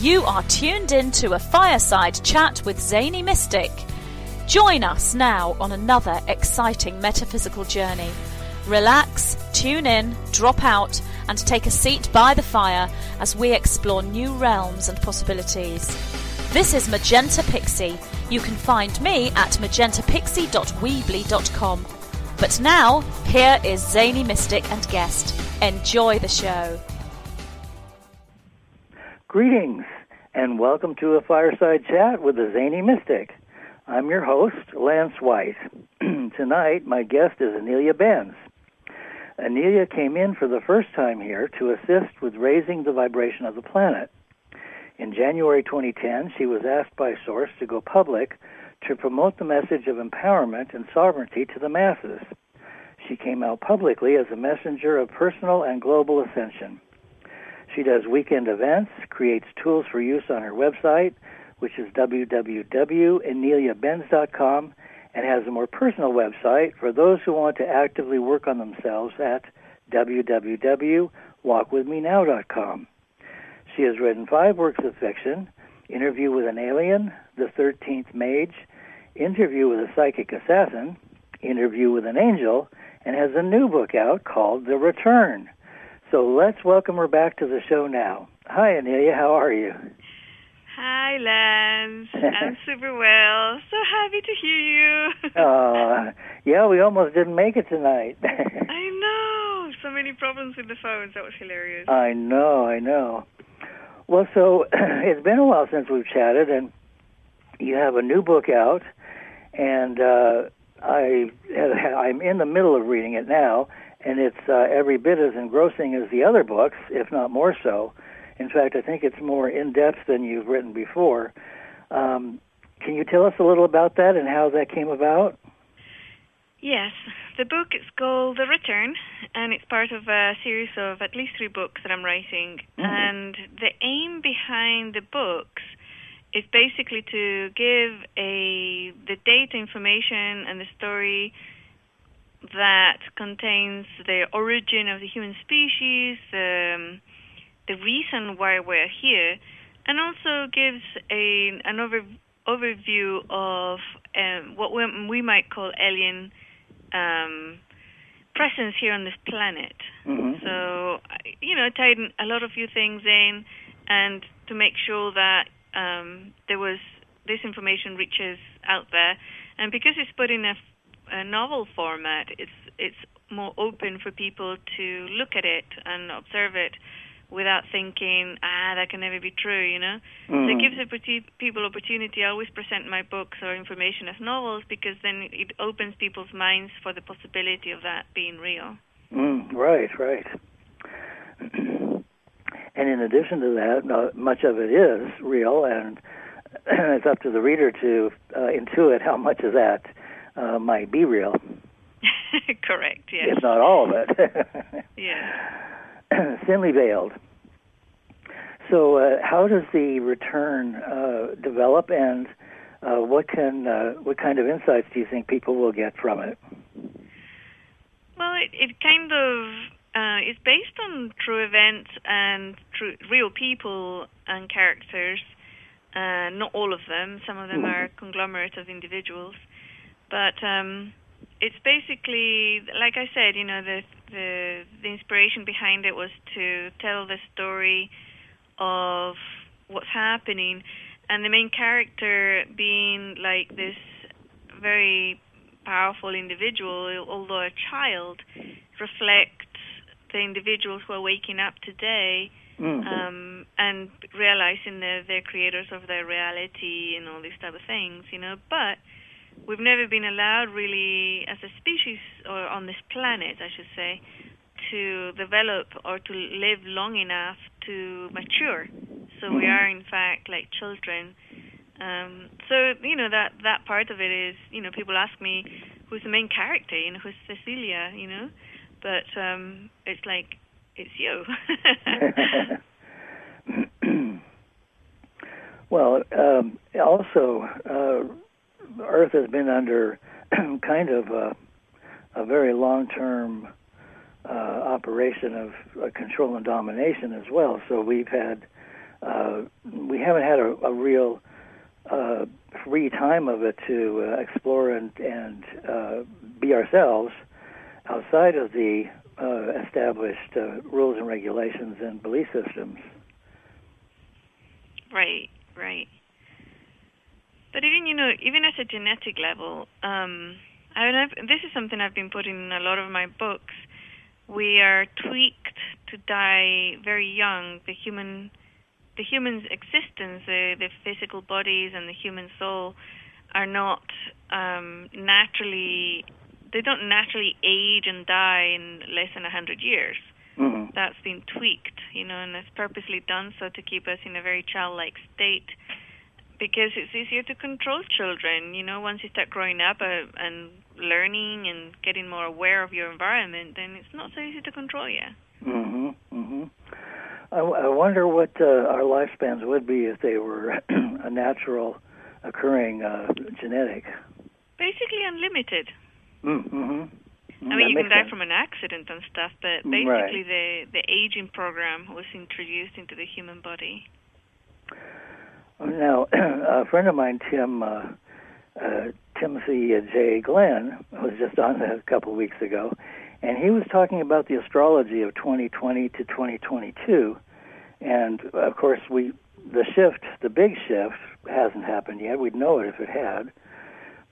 You are tuned in to a fireside chat with Zany Mystic. Join us now on another exciting metaphysical journey. Relax, tune in, drop out, and take a seat by the fire as we explore new realms and possibilities. This is Magenta Pixie. You can find me at magentapixie.weebly.com. But now, here is Zany Mystic and guest. Enjoy the show. Greetings, and welcome to a fireside chat with the Zany Mystic. I'm your host, Lance White. Tonight, my guest is Inelia Benz. Inelia came in for the first time here to assist with raising the vibration of the planet. In January 2010, she was asked by Source to go public to promote the message of empowerment and sovereignty to the masses. She came out publicly as a messenger of personal and global ascension. She does weekend events, creates tools for use on her website, which is www.ineliabenz.com, and has a more personal website for those who want to actively work on themselves at www.walkwithmenow.com. She has written five works of fiction Interview with an Alien, The Thirteenth Mage, Interview with a Psychic Assassin, Interview with an Angel, and has a new book out called The Return. So let's welcome her back to the show now. Hi, Inelia. How are you? Hi, Lance. I'm super well. So happy to hear you. uh, yeah, we almost didn't make it tonight. I know. So many problems with the phones. That was hilarious. I know, I know. Well, so it's been a while since we've chatted, and you have a new book out, and uh, I I'm in the middle of reading it now, and it's uh, every bit as engrossing as the other books, if not more so. In fact, I think it's more in depth than you've written before. Um, can you tell us a little about that and how that came about? Yes, the book is called The Return, and it's part of a series of at least three books that I'm writing. Mm-hmm. And the aim behind the books is basically to give a the data information and the story that contains the origin of the human species, um, the reason why we're here, and also gives a an over, overview of um, what we, we might call alien um, presence here on this planet. Mm-hmm. So, you know, tied a lot of few things in, and to make sure that um, there was this information reaches out there. And because it's put in a, a novel format, it's it's more open for people to look at it and observe it without thinking, ah, that can never be true, you know? Mm. So it mm-hmm. gives people opportunity. I always present my books or information as novels because then it opens people's minds for the possibility of that being real. Mm, right, right. and in addition to that, much of it is real, and it's up to the reader to uh, intuit how much of that uh, might be real. Correct, yes. If not all of it. yeah. thinly veiled. So, uh, how does the return uh, develop, and uh, what can uh, what kind of insights do you think people will get from it? Well, it, it kind of uh, is based on true events and true, real people and characters. Uh, not all of them. Some of them mm-hmm. are conglomerates of individuals, but um, it's basically like I said. You know, the the the inspiration behind it was to tell the story of what's happening, and the main character being like this very powerful individual, although a child, reflects the individuals who are waking up today mm-hmm. um, and realizing that they're creators of their reality and all these type of things, you know. But we've never been allowed really as a species or on this planet I should say to develop or to live long enough to mature. So mm-hmm. we are in fact like children. Um, so you know that that part of it is you know people ask me who's the main character you know who's Cecilia you know? But um, it's like it's you. Well um, also uh, Earth has been under kind of a, a very long-term uh, operation of uh, control and domination as well. So we've had uh, we haven't had a, a real uh, free time of it to uh, explore and, and uh, be ourselves outside of the established rules and regulations and belief systems. Right, right. But even you know, even at a genetic level, um, I mean, I've, this is something I've been putting in a lot of my books. We are tweaked to die very young. The human, the human's existence, the, the physical bodies and the human soul, are not um, naturally. They don't naturally age and die in less than a hundred years. Mm-hmm. That's been tweaked, you know, and it's purposely done so to keep us in a very childlike state because it's easier to control children. You know, once you start growing up uh, and learning and getting more aware of your environment, then it's not so easy to control you. Mhm. Mhm. I, I wonder what uh, our lifespans would be if they were a natural occurring uh, genetic. Basically unlimited. Mm-hmm. I mean, you can die from an accident and stuff, but basically Right. the the aging program was introduced into the human body. Now, a friend of mine, Tim uh, uh, Timothy J. Glenn, was just on a couple of weeks ago, and he was talking about the astrology of 2020 to 2022, and of course, we the shift, the big shift, hasn't happened yet. We'd know it if it had,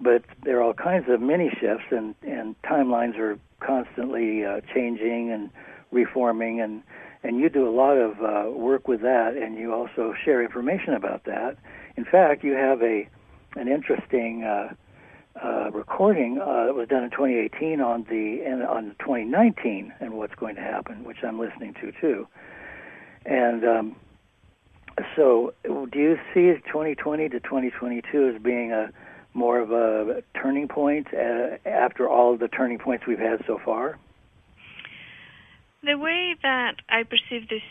but there are all kinds of mini shifts, and and timelines are constantly uh, changing and reforming and and you do a lot of uh, work with that, and you also share information about that. In fact, you have a an interesting uh, uh, recording uh, that was done in 2018 on the and on 2019 and what's going to happen, which I'm listening to too. And um, so, do you see 2020 to 2022 as being a more of a turning point uh, after all the turning points we've had so far? The way that I perceive this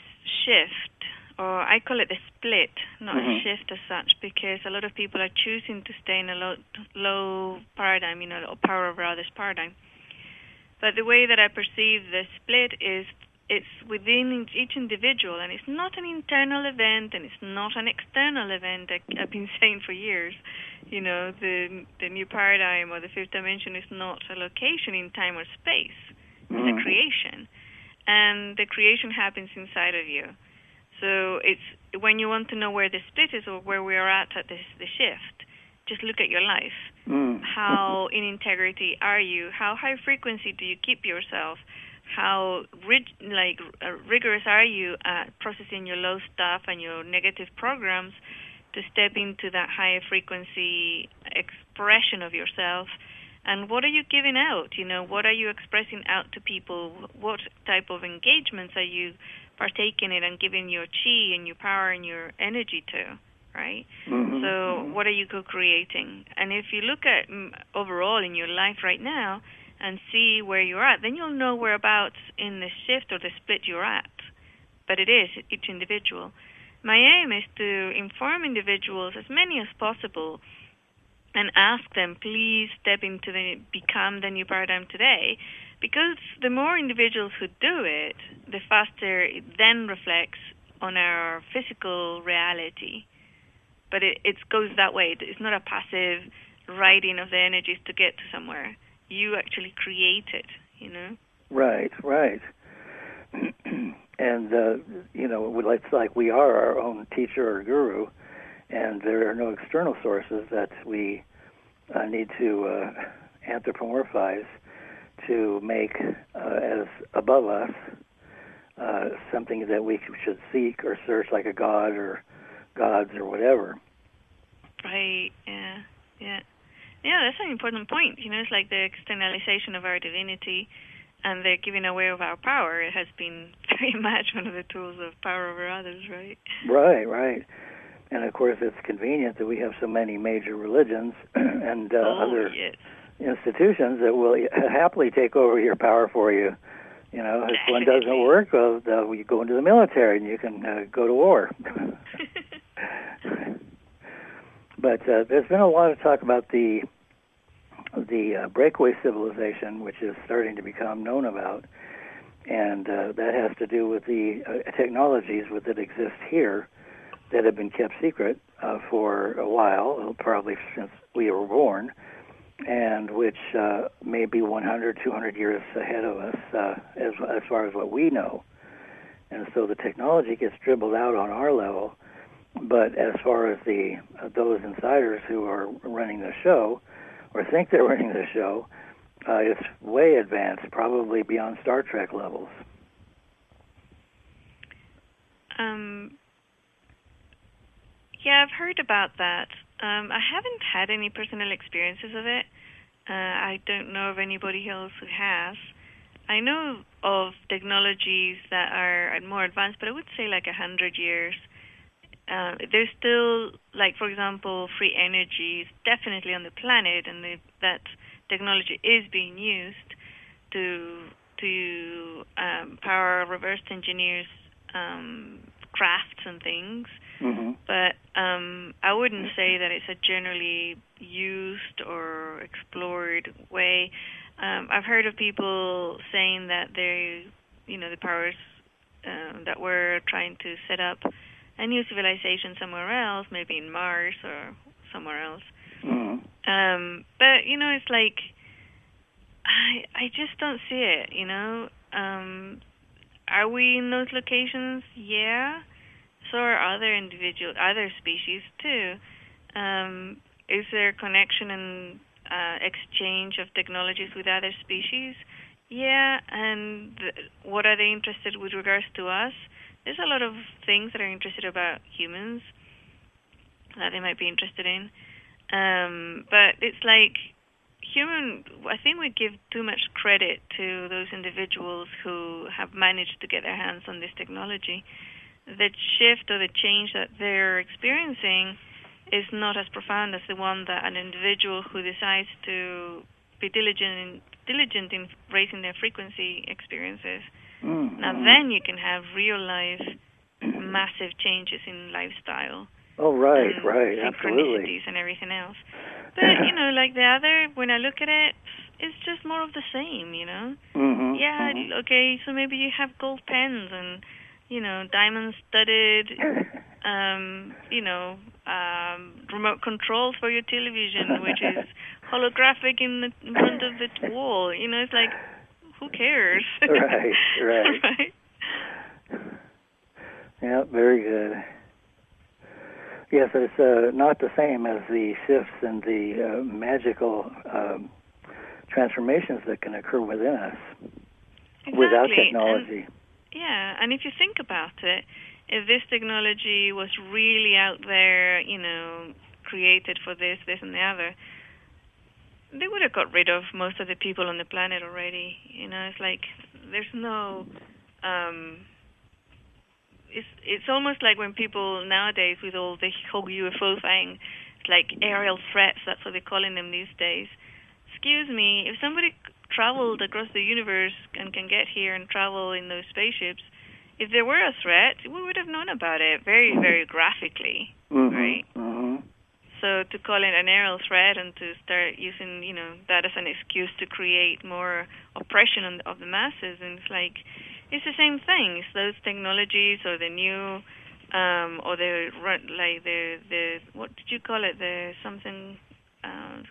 shift, or I call it the split, not Mhm. a shift as such, because a lot of people are choosing to stay in a low, low paradigm, you know, or power over others paradigm. But the way that I perceive the split is it's within each individual, and it's not an internal event, and it's not an external event. I, I've been saying for years, you know, the the new paradigm or the fifth dimension is not a location in time or space. It's Mhm. a creation and the creation happens inside of you. So it's when you want to know where the split is or where we are at at this the shift, just look at your life. Mm. How in integrity are you? How high frequency do you keep yourself? How rig- like uh, rigorous are you at processing your low stuff and your negative programs to step into that higher frequency expression of yourself? And what are you giving out? You know what are you expressing out to people? What type of engagements are you partaking in and giving your chi and your power and your energy to right? Mhm. so what are you co-creating? And if you look at mm, overall in your life right now and see where you're at then you'll know whereabouts in the shift or the split you're at. But it is each individual. My aim is to inform individuals as many as possible and ask them, please step into the become the new paradigm today, because the more individuals who do it, the faster it then reflects on our physical reality. But it, it goes that way. It's not a passive writing of the energies to get to somewhere. You actually create it, you know. Right, right. and uh, you know, it's like we are our own teacher or guru, and there are no external sources that we uh, need to uh, anthropomorphize to make uh, as above us uh, something that we should seek or search, like a god or gods or whatever. Right. Yeah. Yeah. Yeah, that's an important point. You know, it's like the externalization of our divinity and the giving away of our power. It has been very much one of the tools of power over others, right? Right, right. And of course, it's convenient that we have so many major religions and uh, oh, other yes. institutions that will happily take over your power for you. You know, if one doesn't work, well, uh, you go into the military and you can uh, go to war. but uh, there's been a lot of talk about the the uh, breakaway civilization, which is starting to become known about, and uh, that has to do with the uh, technologies that exist here that have been kept secret uh, for a while, probably since we were born, and which uh, may be 100, 200 years ahead of us uh, as, as far as what we know. And so the technology gets dribbled out on our level, but as far as the uh, those insiders who are running the show or think they're running the show, uh, it's way advanced, probably beyond Star Trek levels. Um, yeah, I've heard about that. Um, I haven't had any personal experiences of it. Uh, I don't know of anybody else who has. I know of technologies that are more advanced, but I would say like a hundred years. Uh, there's still, like for example, free energy is definitely on the planet, and the, that technology is being used to to um, power reverse engineers um, crafts and things. Mm-hmm. But um, I wouldn't say that it's a generally used or explored way. Um, I've heard of people saying that they, you know, the powers uh, that were trying to set up a new civilization somewhere else, maybe in Mars or somewhere else. Mm-hmm. Um, but you know, it's like I I just don't see it. You know, um, are we in those locations? Yeah. So are other individual other species too. Um, is there connection and uh, exchange of technologies with other species? Yeah, and th- what are they interested with regards to us? There's a lot of things that are interested about humans that they might be interested in. Um, but it's like human I think we give too much credit to those individuals who have managed to get their hands on this technology. The shift or the change that they're experiencing is not as profound as the one that an individual who decides to be diligent in, diligent in raising their frequency experiences. Mm-hmm. Now then you can have real life massive changes in lifestyle. Oh right, and right, absolutely. and everything else. But you know, like the other, when I look at it, it's just more of the same. You know. Mm-hmm. Yeah. mhm. Okay. So maybe you have gold pens and you know diamond studded. Um, you know, um, remote control for your television, which is holographic in the in front of the wall. You know, it's like, who cares? Right, right. right. Yeah, very good. Yes, it's uh, not the same as the shifts and the uh, magical um, transformations that can occur within us without technology. And, yeah, and if you think about it, if this technology was really out there, you know, created for this, this, and the other, they would have got rid of most of the people on the planet already. You know, it's like there's no. Um, it's it's almost like when people nowadays with all the whole UFO thing, it's like aerial threats. That's what they're calling them these days. Excuse me, if somebody traveled across the universe and can get here and travel in those spaceships, if there were a threat, we would have known about it very, very graphically, Mm-hmm. right? Mm-hmm. So to call it an aerial threat and to start using, you know, that as an excuse to create more oppression on, of the masses, and it's like, it's the same thing. It's those technologies or the new, um, or the like the the what did you call it? The something uh,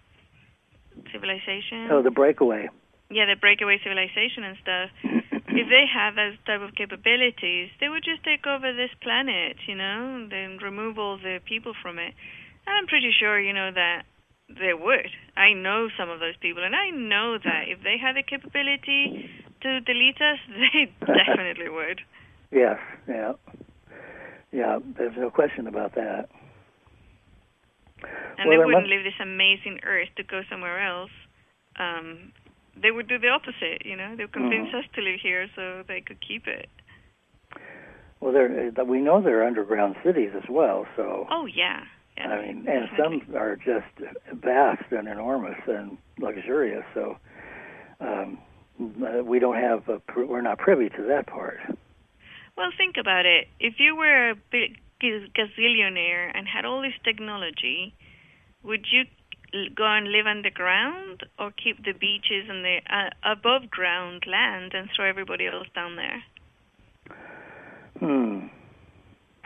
civilization. Oh, the breakaway. Yeah, the breakaway civilization and stuff. if they have those type of capabilities, they would just take over this planet, you know, and then remove all the people from it. And I'm pretty sure, you know, that they would. I know some of those people, and I know that if they had the capability to delete us, they definitely would. Yes, yeah. Yeah, there's no question about that. And Well, they wouldn't must- leave this amazing Earth to go somewhere else. Um, they would do the opposite, you know. They would convince Mhm. us to live here so they could keep it. Well, there uh, we know there are underground cities as well, so Oh yeah. yeah I mean, and definitely. some are just vast and enormous and luxurious. So um, uh, we don't have a, pr- we're not privy to that part. Well, think about it. If you were a big gazillionaire and had all this technology, would you go and live underground or keep the beaches and the uh, above ground land and throw everybody else down there? Hmm.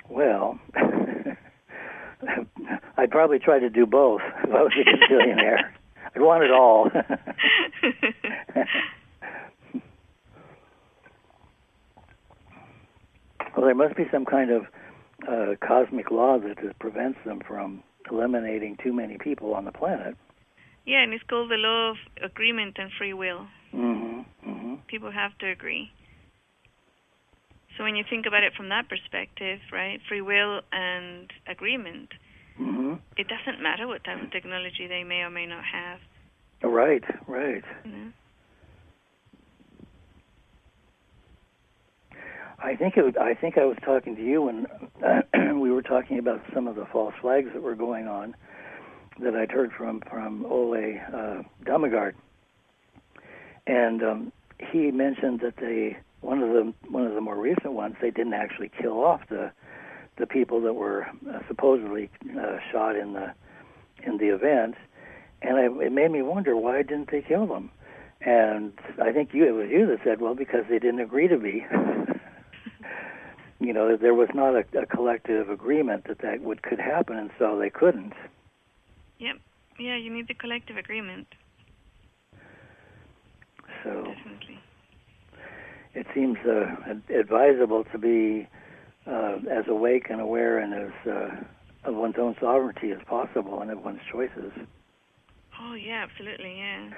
Well, I'd probably try to do both if I was a billionaire. I'd want it all. well, there must be some kind of uh, cosmic law that prevents them from eliminating too many people on the planet. Yeah, and it's called the law of agreement and free will. hmm hmm People have to agree. So when you think about it from that perspective, right, free will and agreement, hmm it doesn't matter what type of technology they may or may not have. Right, right. You know? I think it. Was, I think I was talking to you when we were talking about some of the false flags that were going on that I'd heard from from Ole uh, Dammegard, and um, he mentioned that they one of the one of the more recent ones they didn't actually kill off the the people that were uh, supposedly uh, shot in the in the event, and I, it made me wonder why didn't they kill them? And I think you it was you that said, well, because they didn't agree to be. you know, there was not a, a collective agreement that that would could happen, and so they couldn't. Yep. Yeah, you need the collective agreement. So Definitely. it seems uh, advisable to be uh, as awake and aware and as uh, of one's own sovereignty as possible and of one's choices. Oh yeah, absolutely. Yeah.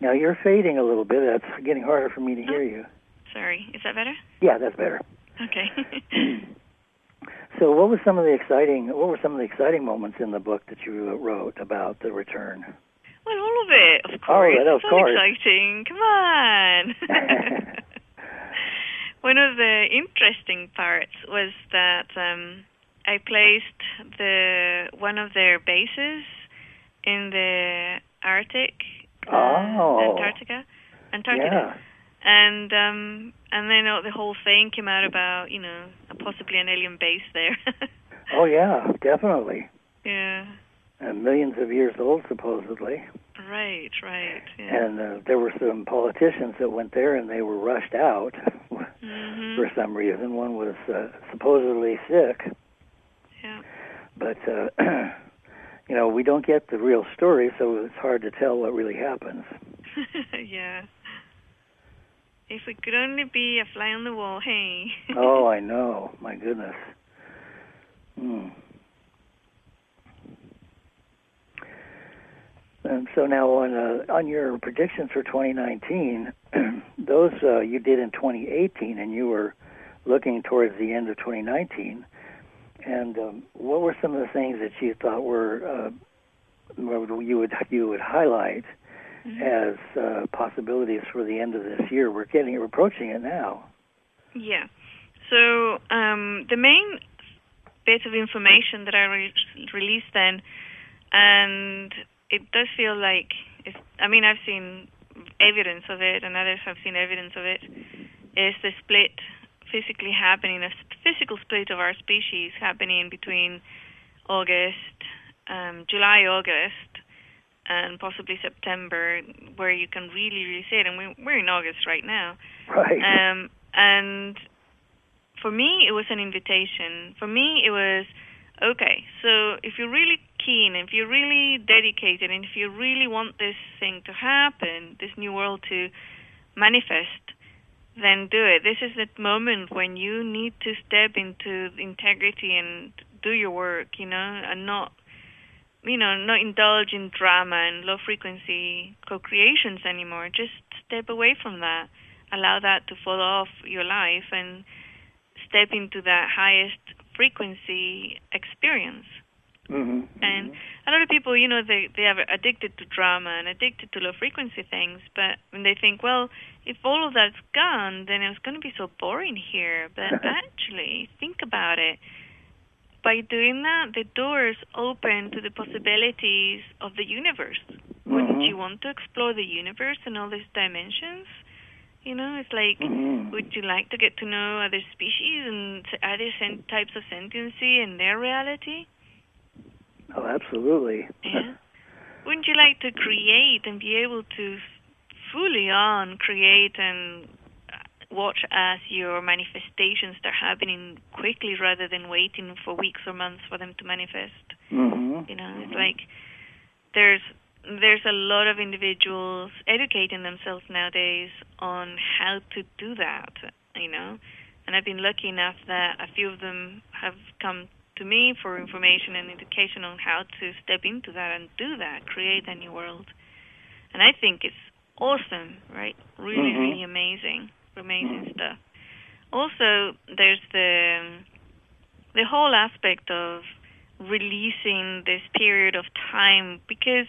Now you're fading a little bit. That's getting harder for me to hear you. Sorry. Is that better? Yeah, that's better. Okay. So, what was some of the exciting? What were some of the exciting moments in the book that you wrote about the return? well, all of it, of All of course. it, of so course. exciting. Come on. One of the interesting parts was that um, I placed the one of their bases in the Arctic, uh, Oh. Antarctica, Antarctica, Yeah. And um, and then uh, the whole thing came out about you know possibly an alien base there. Oh yeah, definitely. yeah, And millions of years old, supposedly. right, right. Yeah. And uh, there were some politicians that went there, and they were rushed out hmm for some reason. One was uh, supposedly sick, Yeah. but uh, you know we don't get the real story, so it's hard to tell what really happens. yeah. If we could only be a fly on the wall, hey. oh, I know. My goodness. Hmm. And so now on uh, on your predictions for 2019, those uh, you did in 2018, and you were looking towards the end of 2019. And um, what were some of the things that you thought were uh, you would you would highlight Mhm. as uh, possibilities for the end of this year? We're getting we're approaching it now. Yeah. So um, the main bit of information that I re- released then, and it does feel like, I mean, I've seen evidence of it, and others have seen evidence of it, is the split physically happening, a physical split of our species happening between August, um, July, August, and possibly September, where you can really, really see it. And we, we're in August right now. Right. Um, and for me, it was an invitation. For me, it was okay. So if you're really keen, if you're really dedicated, and if you really want this thing to happen, this new world to manifest, then do it. This is the moment when you need to step into integrity and do your work, you know, and not, you know, not indulge in drama and low frequency co creations anymore. Just step away from that allow that to fall off your life and step into that highest frequency experience. hmm And a lot of people, you know, they they are addicted to drama and addicted to low frequency things, but when they think, well, if all of that's gone, then it's going to be so boring here. But actually, think about it. By doing that, the doors open to the possibilities of the universe. Wouldn't Mhm. you want to explore the universe and all these dimensions? You know, it's like, Mhm. would you like to get to know other species and other sen- types of sentiency and their reality? Oh, absolutely. Yeah. Wouldn't you like to create and be able to fully on create and watch as your manifestations start happening quickly rather than waiting for weeks or months for them to manifest. Mm-hmm. You know, mm-hmm. it's like there's there's a lot of individuals educating themselves nowadays on how to do that. You know, and I've been lucky enough that a few of them have come to me for information and education on how to step into that and do that, create a new world. And I think it's awesome, right? Really, Mhm. really amazing, amazing stuff. Also, there's the the whole aspect of releasing this period of time because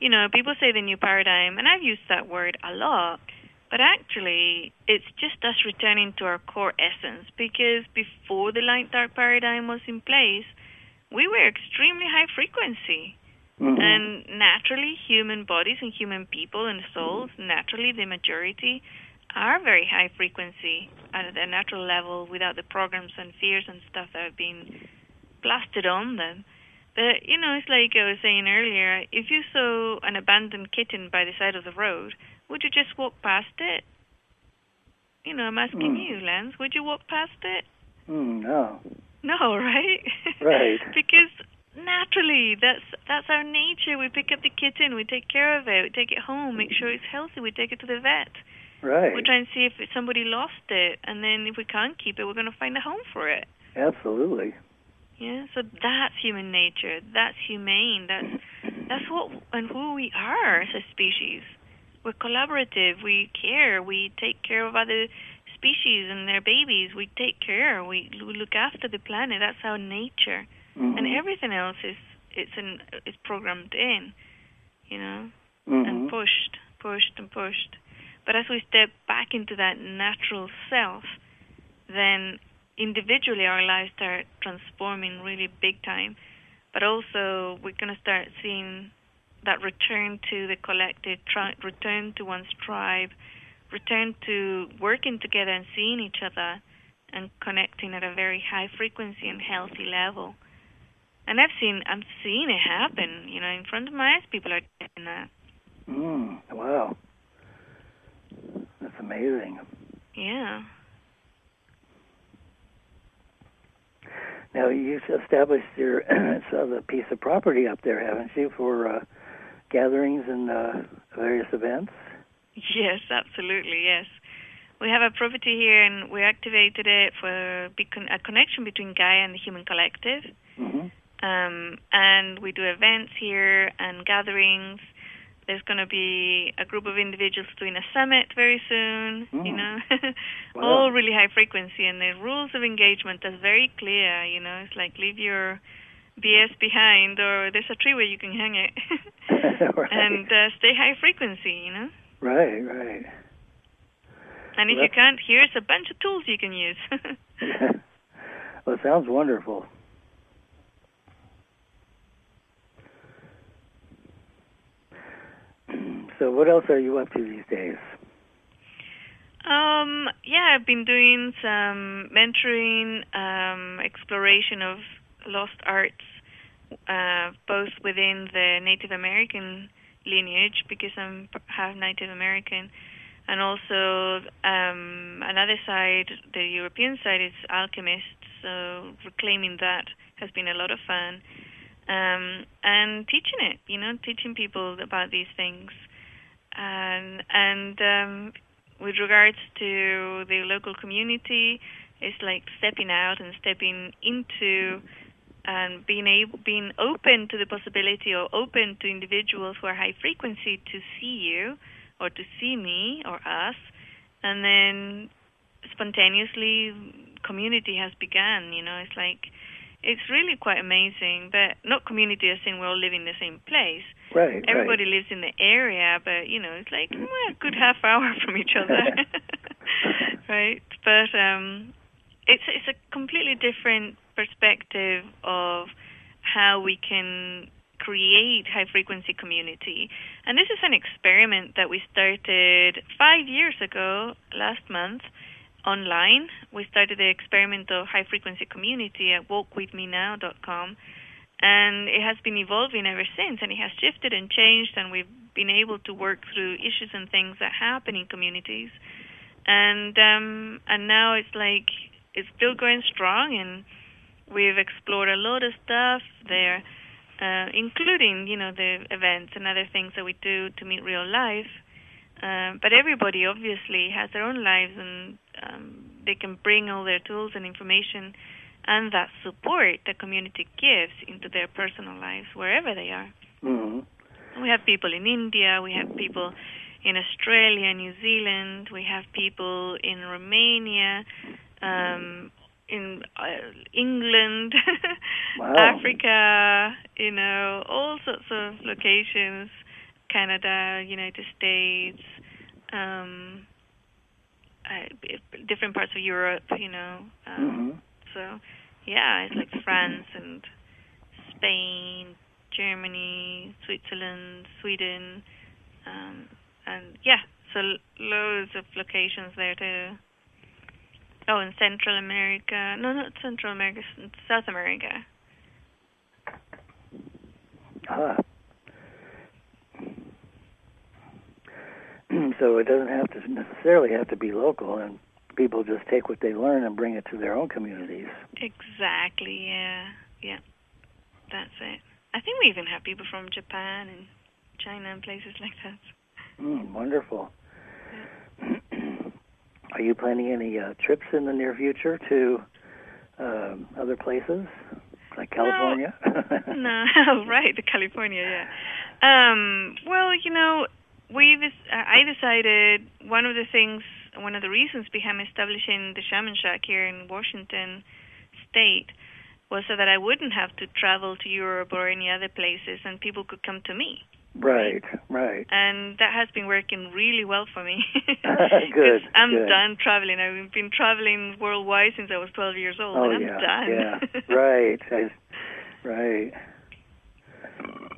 you know people say the new paradigm, and I've used that word a lot. But actually, it's just us returning to our core essence because before the light dark paradigm was in place, we were extremely high frequency. Mhm. And naturally, human bodies and human people and souls, naturally, the majority, are very high frequency at a natural level without the programs and fears and stuff that have been blasted on them. But, you know, it's like I was saying earlier if you saw an abandoned kitten by the side of the road, would you just walk past it? You know, I'm asking Hmm. you, Lance, would you walk past it? Mm, no. No, right? Right. because naturally, that's that's our nature. We pick up the kitten, we take care of it, we take it home, make sure it's healthy, we take it to the vet. Right. We try and see if somebody lost it, and then if we can't keep it, we're going to find a home for it. Absolutely. Yeah, so that's human nature. That's humane. That's that's what and who we are as a species. We're collaborative. We care. We take care of other species and their babies. We take care. We, we look after the planet. That's our nature. Mhm. And everything else is it's in it's programmed in, you know, Mhm. and pushed, pushed, and pushed. But as we step back into that natural self, then individually our lives start transforming really big time. But also we're going to start seeing that return to the collective, tri- return to one's tribe, return to working together and seeing each other and connecting at a very high frequency and healthy level. And I've seen, I'm seeing it happen. You know, in front of my eyes, people are doing that. Mm, wow. Amazing. Yeah. Now you've established your so the piece of property up there, haven't you, for uh, gatherings and uh, various events? Yes, absolutely. Yes, we have a property here, and we activated it for a connection between Gaia and the human collective. Mm-hmm. Um, and we do events here and gatherings. There's going to be a group of individuals doing a summit very soon. You Mm. know, Wow. all really high frequency, and the rules of engagement are very clear. You know, it's like leave your BS behind, or there's a tree where you can hang it, Right. and uh, stay high frequency. You know. Right, right. And if Well, you can't, here's a bunch of tools you can use. well, it sounds wonderful. So, what else are you up to these days? um, yeah, I've been doing some mentoring, um, exploration of lost arts, uh, both within the Native American lineage, because I'm half Native American, and also um, another side, the European side, is alchemists. So reclaiming that has been a lot of fun. um, and teaching it. You know, teaching people about these things, and and um, with regards to the local community, it's like stepping out and stepping into and being able, being open to the possibility or open to individuals who are high frequency to see you or to see me or us, and then spontaneously community has begun. You know, it's like it's really quite amazing. But not community as in we're all living in the same place. Right. Everybody lives in the area, but you know, it's like well, a good half hour from each other, right? But um, it's it's a completely different perspective of how we can create high frequency community. And this is an experiment that we started five years ago, last month, online. We started the experiment of high frequency community at walkwithmenow.com. And it has been evolving ever since, and it has shifted and changed, and we've been able to work through issues and things that happen in communities. and um, and now it's like it's still going strong, and we've explored a lot of stuff there, uh, including you know the events and other things that we do to meet real life. Um, but everybody obviously has their own lives, and um, they can bring all their tools and information and that support the community gives into their personal lives wherever they are. Mm-hmm. We have people in India, we have people in Australia, New Zealand, we have people in Romania, um, in uh, England, Wow. Africa, you know, all sorts of locations, Canada, United States, um, uh, different parts of Europe, you know. Um, Mm-hmm. So, yeah, it's like France and Spain, Germany, Switzerland, Sweden, um, and yeah, so loads of locations there too. Oh, in Central America. No, not Central America, South America. Ah. so it doesn't have to necessarily have to be local, and people just take what they learn and bring it to their own communities. Exactly, yeah. Yeah. That's it. I think we even have people from Japan and China and places like that. Mm, wonderful. Are you planning any uh, trips in the near future to um, other places, like California? no, oh, right, California, yeah. Um, well, you know, we uh, I decided one of the things, one of the reasons behind establishing the Shaman Shack here in Washington State was so that I wouldn't have to travel to Europe or any other places, and people could come to me. right, right. And that has been working really well for me. Good, I'm good. done traveling. I've been traveling worldwide since I was 12 years old, Oh and I'm yeah, done. yeah, right, I, right.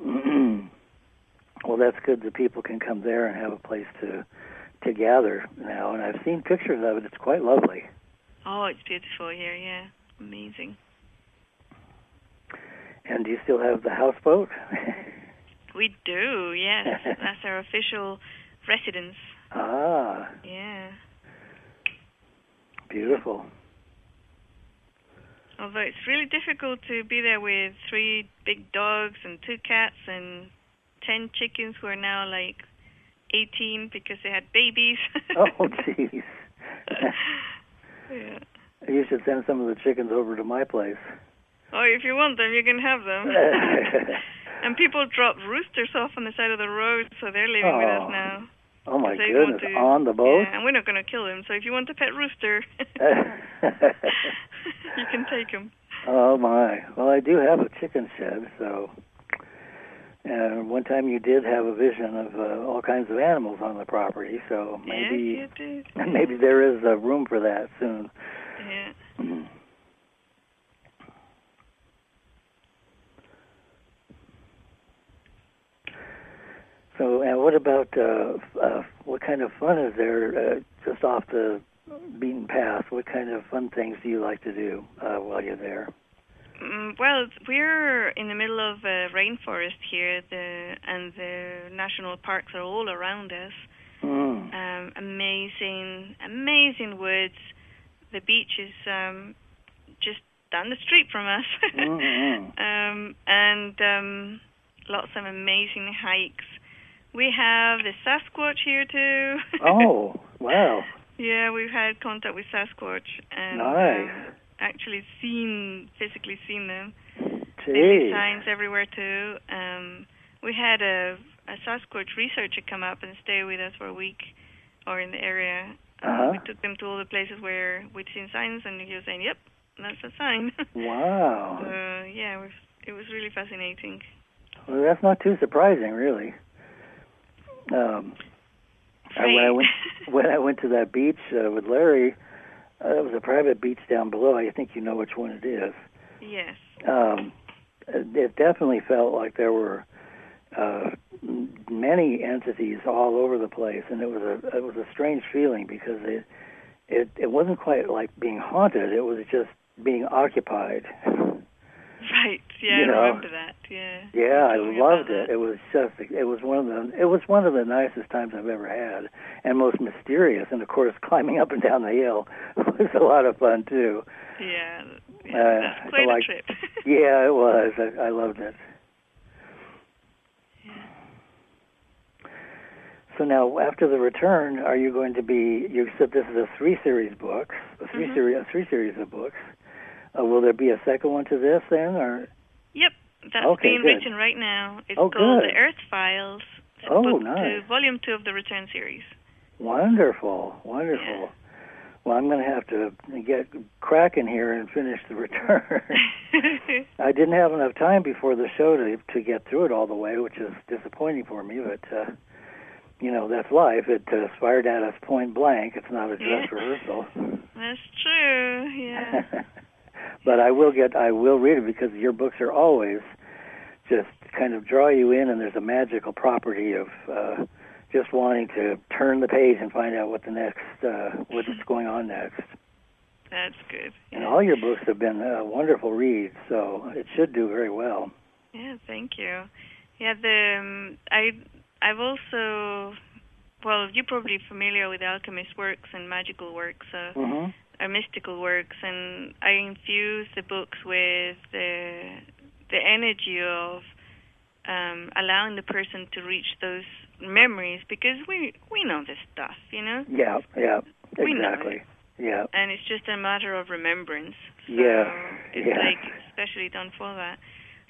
well, that's good that people can come there and have a place to to gather now. And I've seen pictures of it. It's quite lovely. Oh, it's beautiful here. Yeah, amazing. And do you still have the houseboat? We do. That's, that's our official residence. ah, Yeah. beautiful. Although it's really difficult to be there with three big dogs and two cats and ten chickens who are now like 18 because they had babies. Oh, jeez. yeah. you should send some of the chickens over to my place. Oh, if you want them, you can have them. and people drop roosters off on the side of the road, so they're living with Oh, us now. oh my goodness! to- On the boat? Yeah, and we're not going to kill them. So if you want a pet rooster, you can take him. Oh my! Well, I do have a chicken shed, so. And one time you did have a vision of uh, all kinds of animals on the property, so maybe did. maybe there is uh, room for that soon. Yeah. So, and what about uh, uh, what kind of fun is there uh, just off the beaten path? What kind of fun things do you like to do uh, while you're there? Mm, well, we're in the middle of a rainforest here, the, and the national parks are all around us. Mm. Um, amazing, amazing woods. The beach is um, just down the street from us. Mhm. um, and um, lots of amazing hikes. We have the Sasquatch here too. Oh, wow! yeah, we've had contact with Sasquatch and Nice. Um, actually seen, physically seen them. Leave signs everywhere too. Um, we had a, a Sasquatch researcher come up and stay with us for a week, or in the area. Uh, Uh-huh. We took them to all the places where we'd seen signs, and he was saying, "Yep, that's a sign." Wow. so yeah, it was, it was really fascinating. Well, that's not too surprising, really. Um, I, when I went when I went to that beach uh, with Larry, uh, it was a private beach down below. I think you know which one it is. yes. Um, it it definitely felt like there were uh, many entities all over the place, and it was a it was a strange feeling because it it it wasn't quite like being haunted. It was just being occupied. Right. Yeah, You I know. remember that. Yeah. Yeah, I loved it. It was just it was one of the it was one of the nicest times I've ever had, and most mysterious. And of course, climbing up and down the hill was a lot of fun too. Yeah. yeah Uh, quite like- a trip. Yeah, it was. I, I loved it. So now, after the return, are you going to be? You said this is a three series books, a 3 Mhm. series, a three series of books. Uh, will there be a second one to this then, or? Yep, that's Okay, being good. written right now. It's Oh, called good. The Earth Files. It's Oh, nice. Two, volume two of the Return series. Wonderful, wonderful. Yeah. Well, I'm going to have to get cracking here and finish the return. I didn't have enough time before the show to to get through it all the way, which is disappointing for me. But uh, you know, that's life. It uh, fired at us point blank. It's not a dress rehearsal. that's true. Yeah. but I will get. I will read it because your books are always just kind of draw you in, and there's a magical property of. Uh, just wanting to turn the page and find out what the next, uh, what's going on next. That's good. And all your books have been uh, wonderful reads, so it should do very well. Yeah, thank you. Yeah, the um, I I've also well, you're probably familiar with alchemist works and magical works, uh, hmm or mystical works, and I infuse the books with the the energy of um, allowing the person to reach those memories because we we know this stuff, you know, Yeah, yeah, know exactly. Yeah, and it's just a matter of remembrance. So Yeah, it's yeah. like specially done for that.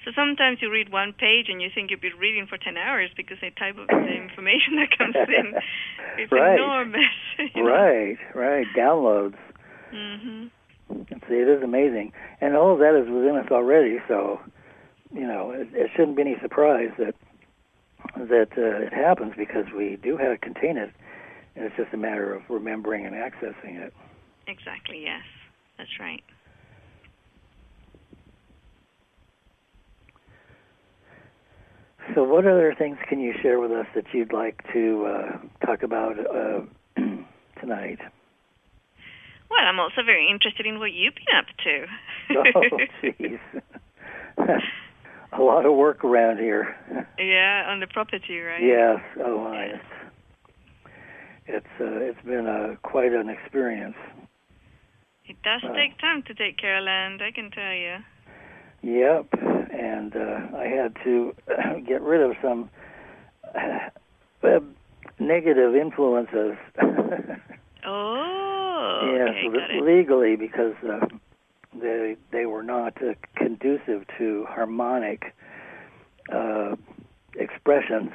So sometimes you read one page and you think you've been reading for ten hours because the type of the information that comes in is Right. enormous. right, right. Downloads. Hmm See, it is amazing, and all of that is within us already. So, you know, it, it shouldn't be any surprise that that uh, it happens because we do have to contain it, and it's just a matter of remembering and accessing it. Exactly. Yes, that's right. So, what other things can you share with us that you'd like to uh, talk about uh, tonight? Well, I'm also very interested in what you've been up to. oh, jeez. a lot of work around here. yeah, on the property, right? Yes. Oh. Yes. It's it's, uh, it's been uh, quite an experience. It does Wow. take time to take care of land, I can tell you. Yep. And uh, I had to get rid of some uh, negative influences. Oh, yes, okay, le- got it. legally because uh, they they were not uh, conducive to harmonic uh, expressions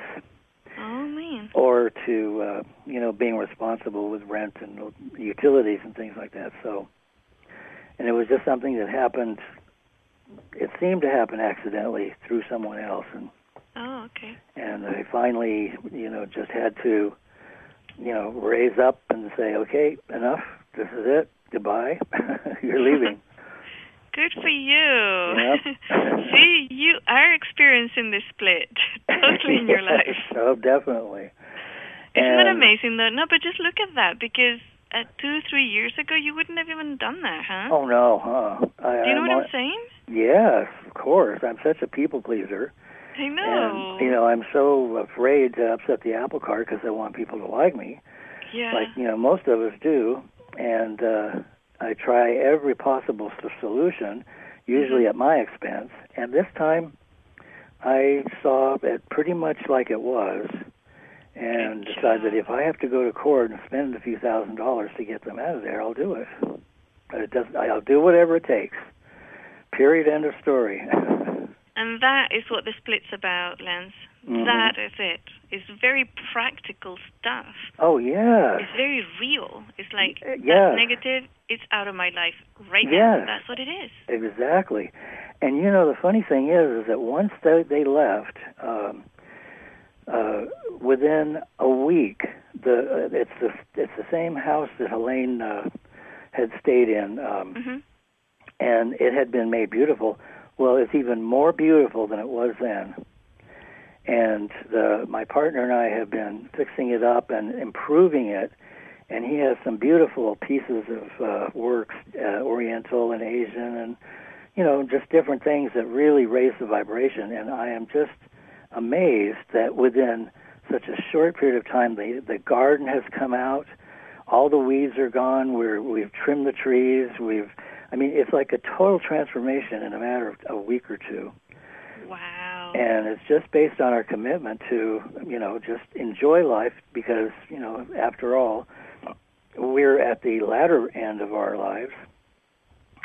Oh man. or to uh, you know being responsible with rent and utilities and things like that. So, and it was just something that happened. It seemed to happen accidentally through someone else, and Oh, okay. and I finally you know just had to you know raise up and say, okay, enough. This is it. Goodbye. You're leaving. Good for you. Yep. See, you are experiencing this split totally in your life. oh, definitely. Isn't that amazing though? No, but just look at that because uh, two, three years ago you wouldn't have even done that, huh? Oh no, huh? I, Do you know I'm what on- I'm saying? Yes, of course. I'm such a people pleaser. I know. And you know, I'm so afraid to upset the apple cart because I want people to like me, yeah. like you know most of us do. And uh, I try every possible solution, usually Mm-hmm. at my expense. And this time, I saw it pretty much like it was, and Good decided that job. if I have to go to court and spend a few thousand dollars to get them out of there, I'll do it. But it doesn't. I'll do whatever it takes. Period. End of story. and that is what the split's about, Lance. Mhm. That is it. It's very practical stuff. oh yeah. It's very real. Like Uh, that's yes. negative. It's out of my life right Yes. now. That's what it is. Exactly. And you know the funny thing is, is that once they, they left, um, uh, within a week, the uh, it's the it's the same house that Helene uh, had stayed in, um, hmm and it had been made beautiful. Well, it's even more beautiful than it was then. And the, my partner and I have been fixing it up and improving it. And he has some beautiful pieces of uh, works, uh, Oriental and Asian, and you know, just different things that really raise the vibration. And I am just amazed that within such a short period of time, the the garden has come out, all the weeds are gone. We're we've trimmed the trees. We've, I mean, it's like a total transformation in a matter of a week or two. Wow. And it's just based on our commitment to, you know, just enjoy life because, you know, after all, we're at the latter end of our lives,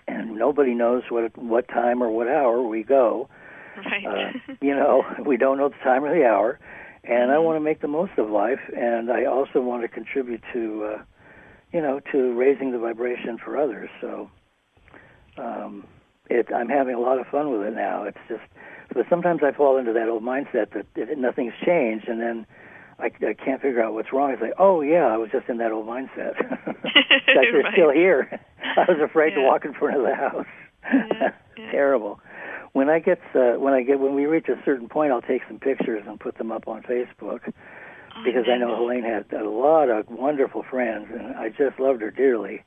and nobody knows what what time or what hour we go. Right. Uh, you know, we don't know the time or the hour, and I want to make the most of life, and I also want to contribute to, uh, you know, to raising the vibration for others. So, um, it I'm having a lot of fun with it now. It's just, but sometimes I fall into that old mindset that it, nothing's changed, and then I, I can't figure out what's wrong. It's like, oh yeah, I was just in that old mindset. Like they're Right. still here. I was afraid to walk in front of the house. Yeah, yeah. Terrible. When I get uh, when I get when we reach a certain point, I'll take some pictures and put them up on Facebook Oh, because I know. Helene had a lot of wonderful friends, and I just loved her dearly.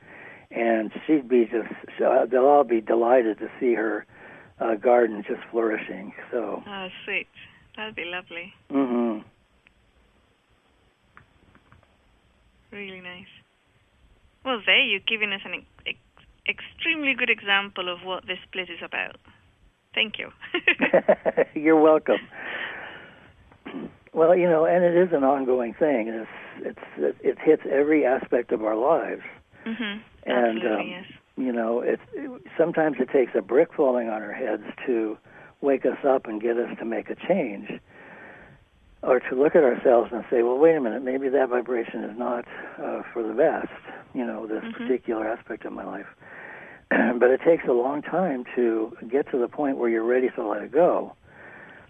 And she'd be just uh, they'll all be delighted to see her uh, garden just flourishing. So. Oh, sweet. That'd be lovely. hmm Really nice. Well, there you're giving us an ex- extremely good example of what this split is about. Thank you. You're welcome. Well, you know, and it is an ongoing thing. It's it's it, it hits every aspect of our lives. mhm. And, Absolutely, um, yes. You know, it's sometimes it takes a brick falling on our heads to wake us up and get us to make a change, or to look at ourselves and say, "Well, wait a minute, maybe that vibration is not uh, for the best." You know, this Mhm. particular aspect of my life. but it takes a long time to get to the point where you're ready to let it go.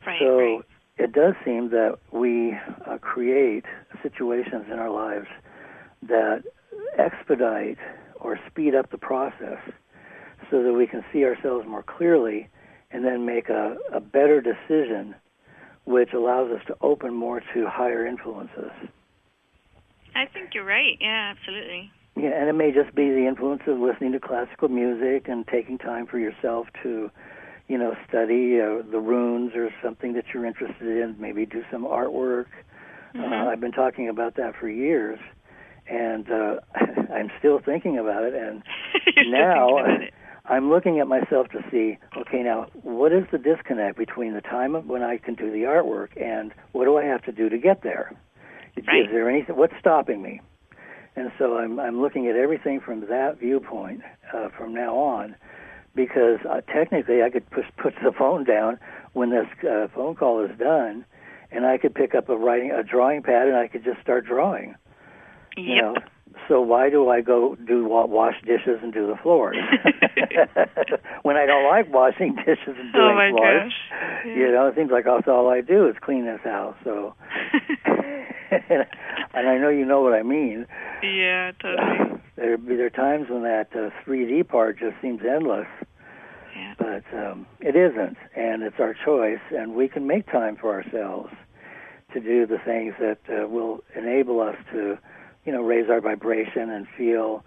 Right, so right. it does seem that we uh, create situations in our lives that expedite or speed up the process so that we can see ourselves more clearly and then make a, a better decision which allows us to open more to higher influences. I think you're right. Yeah, absolutely. Yeah, and it may just be the influence of listening to classical music and taking time for yourself to, you know, study uh, the runes or something that you're interested in. Maybe do some artwork. Uh, Mhm. I've been talking about that for years, and uh, I'm still thinking about it. And now it. I'm looking at myself to see, okay, now what is the disconnect between the time of when I can do the artwork and what do I have to do to get there? Is, Right. is there anything? What's stopping me? And so I'm I'm looking at everything from that viewpoint uh, from now on, because uh, technically I could push put the phone down when this uh, phone call is done, and I could pick up a writing a drawing pad and I could just start drawing. Yep. You know, so why do I go do wa- wash dishes and do the floors when I don't like washing dishes and doing oh my floors? gosh. You know, it seems like that's all I do is clean this house. So, and I know you know what I mean. yeah, totally. There there are times when that uh, 3D part just seems endless, Yeah. but um, it isn't, and it's our choice, and we can make time for ourselves to do the things that uh, will enable us to, you know, raise our vibration and feel,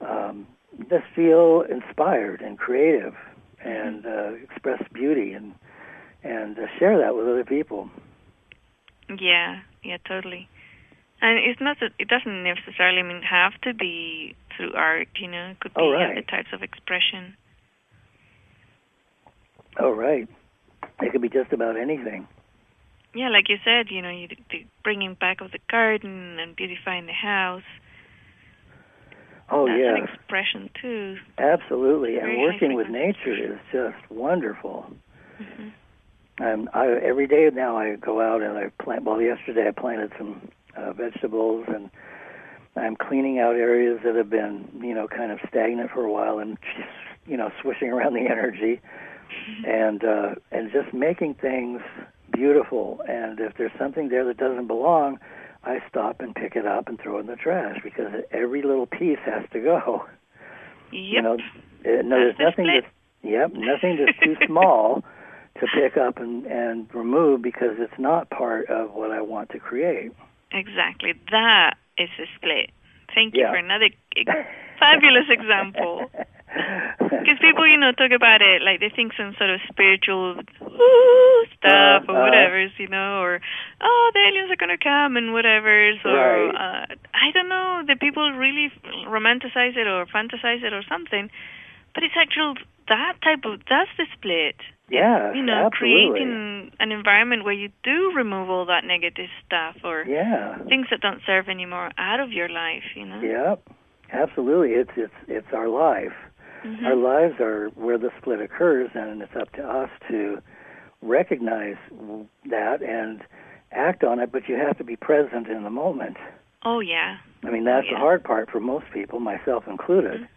um, just feel inspired and creative, and uh, express beauty and and uh, share that with other people. Yeah, yeah, totally. And it's not that it doesn't necessarily mean have to be through art, you know, it could be Oh, other types of expression. Oh, right. It could be just about anything. Yeah, like you said, you know, you the bringing back of the garden and beautifying the house. Oh, That's yeah. an expression too. Absolutely, and working with nature is just wonderful. hmm Um, I, every day now I go out and I plant. Well, yesterday I planted some uh, vegetables, and I'm cleaning out areas that have been, you know, kind of stagnant for a while, and just, you know, swishing around the energy, and uh, and just making things beautiful. And if there's something there that doesn't belong, I stop and pick it up and throw it in the trash because every little piece has to go. Yep. You know, uh, no, there's nothing that's yep, nothing that's too small to pick up and and remove because it's not part of what I want to create. Exactly. That is a split. Thank you Yeah. for another fabulous example. Because people, you know, talk about it like they think some sort of spiritual stuff or uh. whatever's, you know, or oh, the aliens are gonna come and whatever's, or uh, I don't know. The people really romanticize it or fantasize it or something, but it's actual that type of that's the split. yeah, You know, absolutely. creating an environment where you do remove all that negative stuff or Yeah. things that don't serve anymore out of your life. You know. Yep. Absolutely. It's it's it's our life. Mhm. Our lives are where the split occurs, and it's up to us to recognize that and act on it. But you have to be present in the moment. Oh yeah. I mean, that's yeah. the hard part for most people, myself included,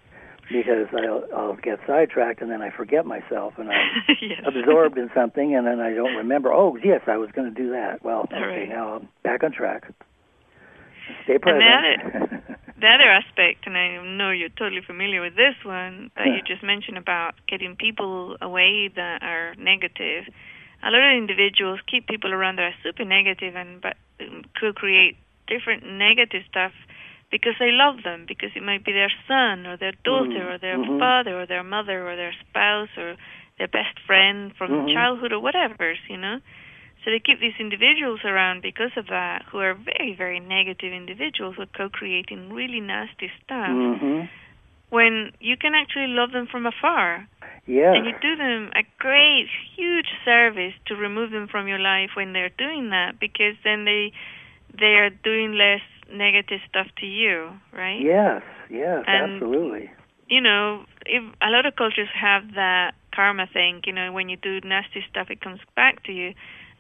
because I'll, I'll get sidetracked and then I forget myself and I'm yes. absorbed in something and then I don't remember. Oh, yes, I was going to do that. Well, okay, Right. now I'm back on track. Stay And present. The other aspect, and I know you're totally familiar with this one that you just mentioned about getting people away that are negative. A lot of individuals keep people around that are super negative and but um, could create different negative stuff because they love them, because it might be their son or their daughter Mhm, or their mhm. father or their mother or their spouse or their best friend from Mhm. childhood or whatever, you know. So they keep these individuals around because of that, who are very, very negative individuals who are co-creating really nasty stuff. hmm When you can actually love them from afar, Yes. and you do them a great, huge service to remove them from your life when they're doing that, because then they they are doing less negative stuff to you, right? Yes, yes, And- absolutely. you know, if a lot of cultures have that karma thing, you know, when you do nasty stuff, it comes back to you,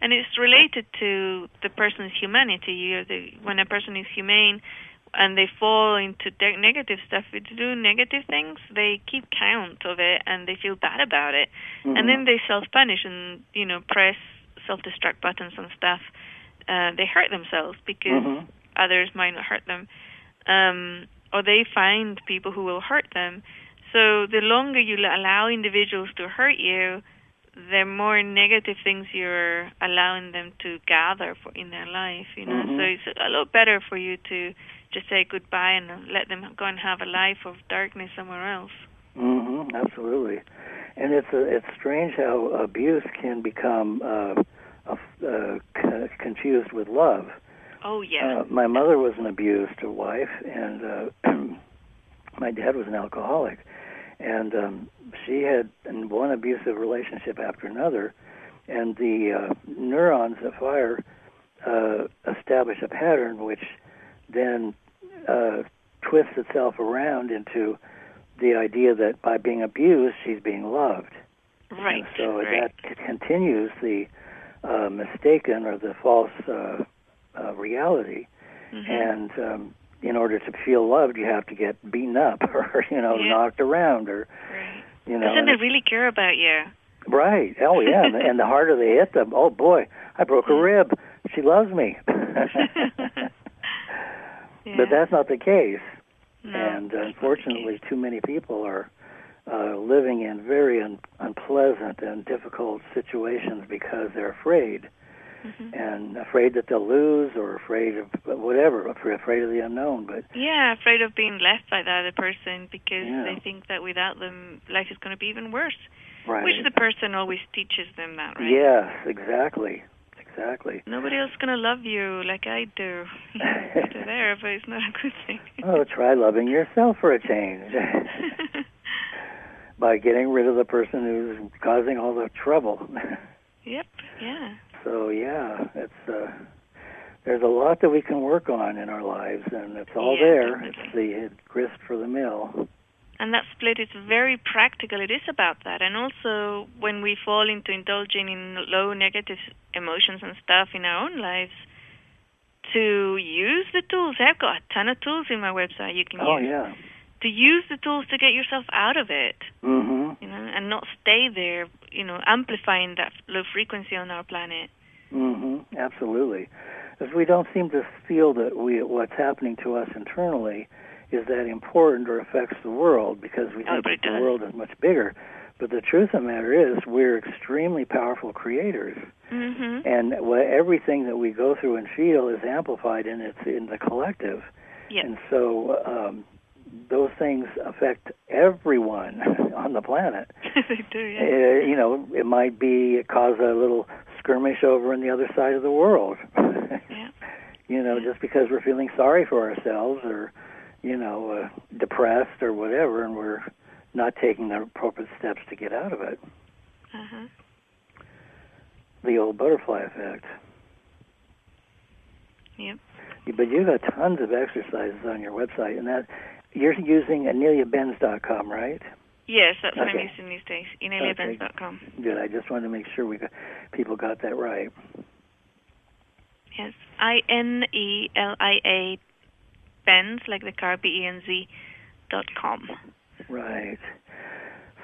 and it's related to the person's humanity. You, the, when a person is humane and they fall into de- negative stuff, they do negative things, they keep count of it and they feel bad about it, Mhm. and then they self-punish and you know press self-destruct buttons and stuff. Uh, they hurt themselves because Mhm. others might not hurt them, um, or they find people who will hurt them. So the longer you allow individuals to hurt you, the more negative things you're allowing them to gather for in their life. You know, Mhm. so it's a lot better for you to just say goodbye and let them go and have a life of darkness somewhere else. Mm-hmm, absolutely. And it's a, it's strange how abuse can become uh, a, uh, c- confused with love. Oh yeah. Uh, my mother was an abused wife, and uh, my dad was an alcoholic, and um, she had one abusive relationship after another, and the uh, neurons that fire uh, establish a pattern which then uh, twists itself around into the idea that by being abused, she's being loved. right. And so right. that continues the uh, mistaken or the false uh, uh, reality. Mhm. And um, in order to feel loved, you have to get beaten up or you know Yeah. knocked around or right. you know. Doesn't they really care about you? right? Oh yeah, and, and the harder they hit them, oh boy, I broke a rib. She loves me. Yeah. But that's not the case. No, and that's not the unfortunately, too many people are uh, living in very un- unpleasant and difficult situations because they're afraid Mhm. and afraid that they'll lose or afraid of whatever, afraid of the unknown. But Yeah, afraid of being left by the other person because Yeah. they think that without them, life is going to be even worse. right, Which the person always teaches them that, right? yes, exactly, exactly. Nobody else is going to love you like I do. there, but it's not a good thing. Oh, try loving yourself for a change by getting rid of the person who's causing all the trouble. yep, yeah. So yeah, it's uh, there's a lot that we can work on in our lives, and it's all Yeah, there. definitely. It's the grist for the mill. And that split is very practical. It is about that. And also, when we fall into indulging in low negative emotions and stuff in our own lives, to use the tools. I've got a ton of tools in my website you can Oh use. yeah. To use the tools to get yourself out of it, Mhm. you know, and not stay there, you know, amplifying that low frequency on our planet. Mm-hmm. Absolutely. Because we don't seem to feel that we what's happening to us internally is that important or affects the world because we Oh, think the world is much bigger. But the truth of the matter is, we're extremely powerful creators. hmm and everything that we go through and feel is amplified in its in the collective. Yeah. And so um, those things affect everyone on the planet. they do, yeah. Uh, you know, it might be it cause a little skirmish over on the other side of the world. yeah. you know, just because we're feeling sorry for ourselves or, you know, uh, depressed or whatever, and we're not taking the appropriate steps to get out of it. Uh-huh. The old butterfly effect. Yep. But you've got tons of exercises on your website, and that you're using IneliaBenz.com, right? Yes, that's what I'm using these days. ineliabenz.com. Good. I just wanted to make sure we got, people got that right. Yes. I N E L I A Benz, like the car B E N Z dot com. Right.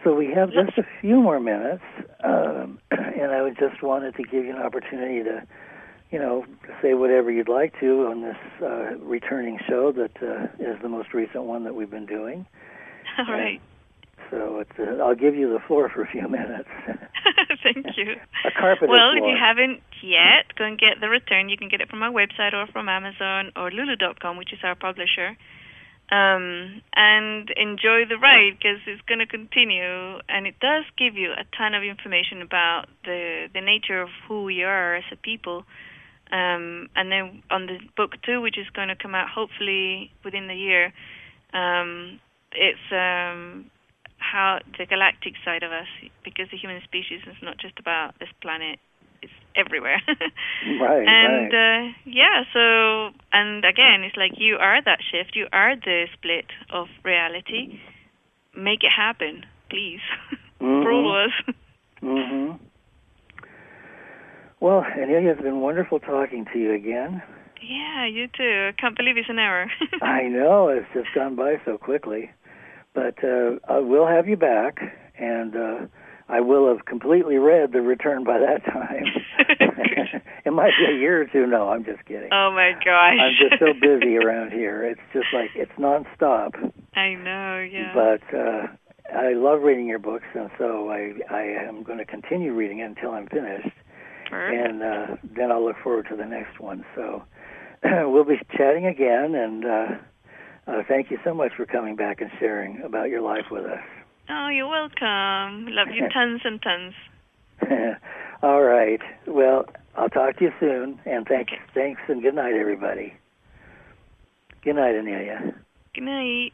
So we have just a few more minutes, um, and I just wanted to give you an opportunity to, you know, say whatever you'd like to on this uh, returning show that uh, is the most recent one that we've been doing. All right. So it's, uh, I'll give you the floor for a few minutes. Thank you. A carpeted Well, if you haven't yet, go and get the return. You can get it from our website or from Amazon or Lulu.com, which is our publisher. Um, and enjoy the ride because it's going to continue, and it does give you a ton of information about the the nature of who we are as a people. Um, and then on the book two, which is going to come out hopefully within the year, um, it's um, how the galactic side of us, because the human species is not just about this planet; it's everywhere. Right, and right. Uh, yeah, so and again, it's like you are that shift. You are the split of reality. Make it happen, please, all of us. hmm Well, Inelia, it's been wonderful talking to you again. Yeah, you too. I can't believe it's an hour. I know it's just gone by so quickly, but uh, I will have you back, and uh, I will have completely read the return by that time. it might be a year or two. No, I'm just kidding. oh my gosh. I'm just so busy around here. It's just like it's nonstop. I know, yeah. But uh, I love reading your books, and so I I am going to continue reading it until I'm finished, Perfect. and uh, then I'll look forward to the next one. So we'll be chatting again, and uh, uh, thank you so much for coming back and sharing about your life with us. Oh, you're welcome. Love you tons and tons. All right. Well, I'll talk to you soon, and thanks, thanks, and good night, everybody. Good night, Inelia. Good night.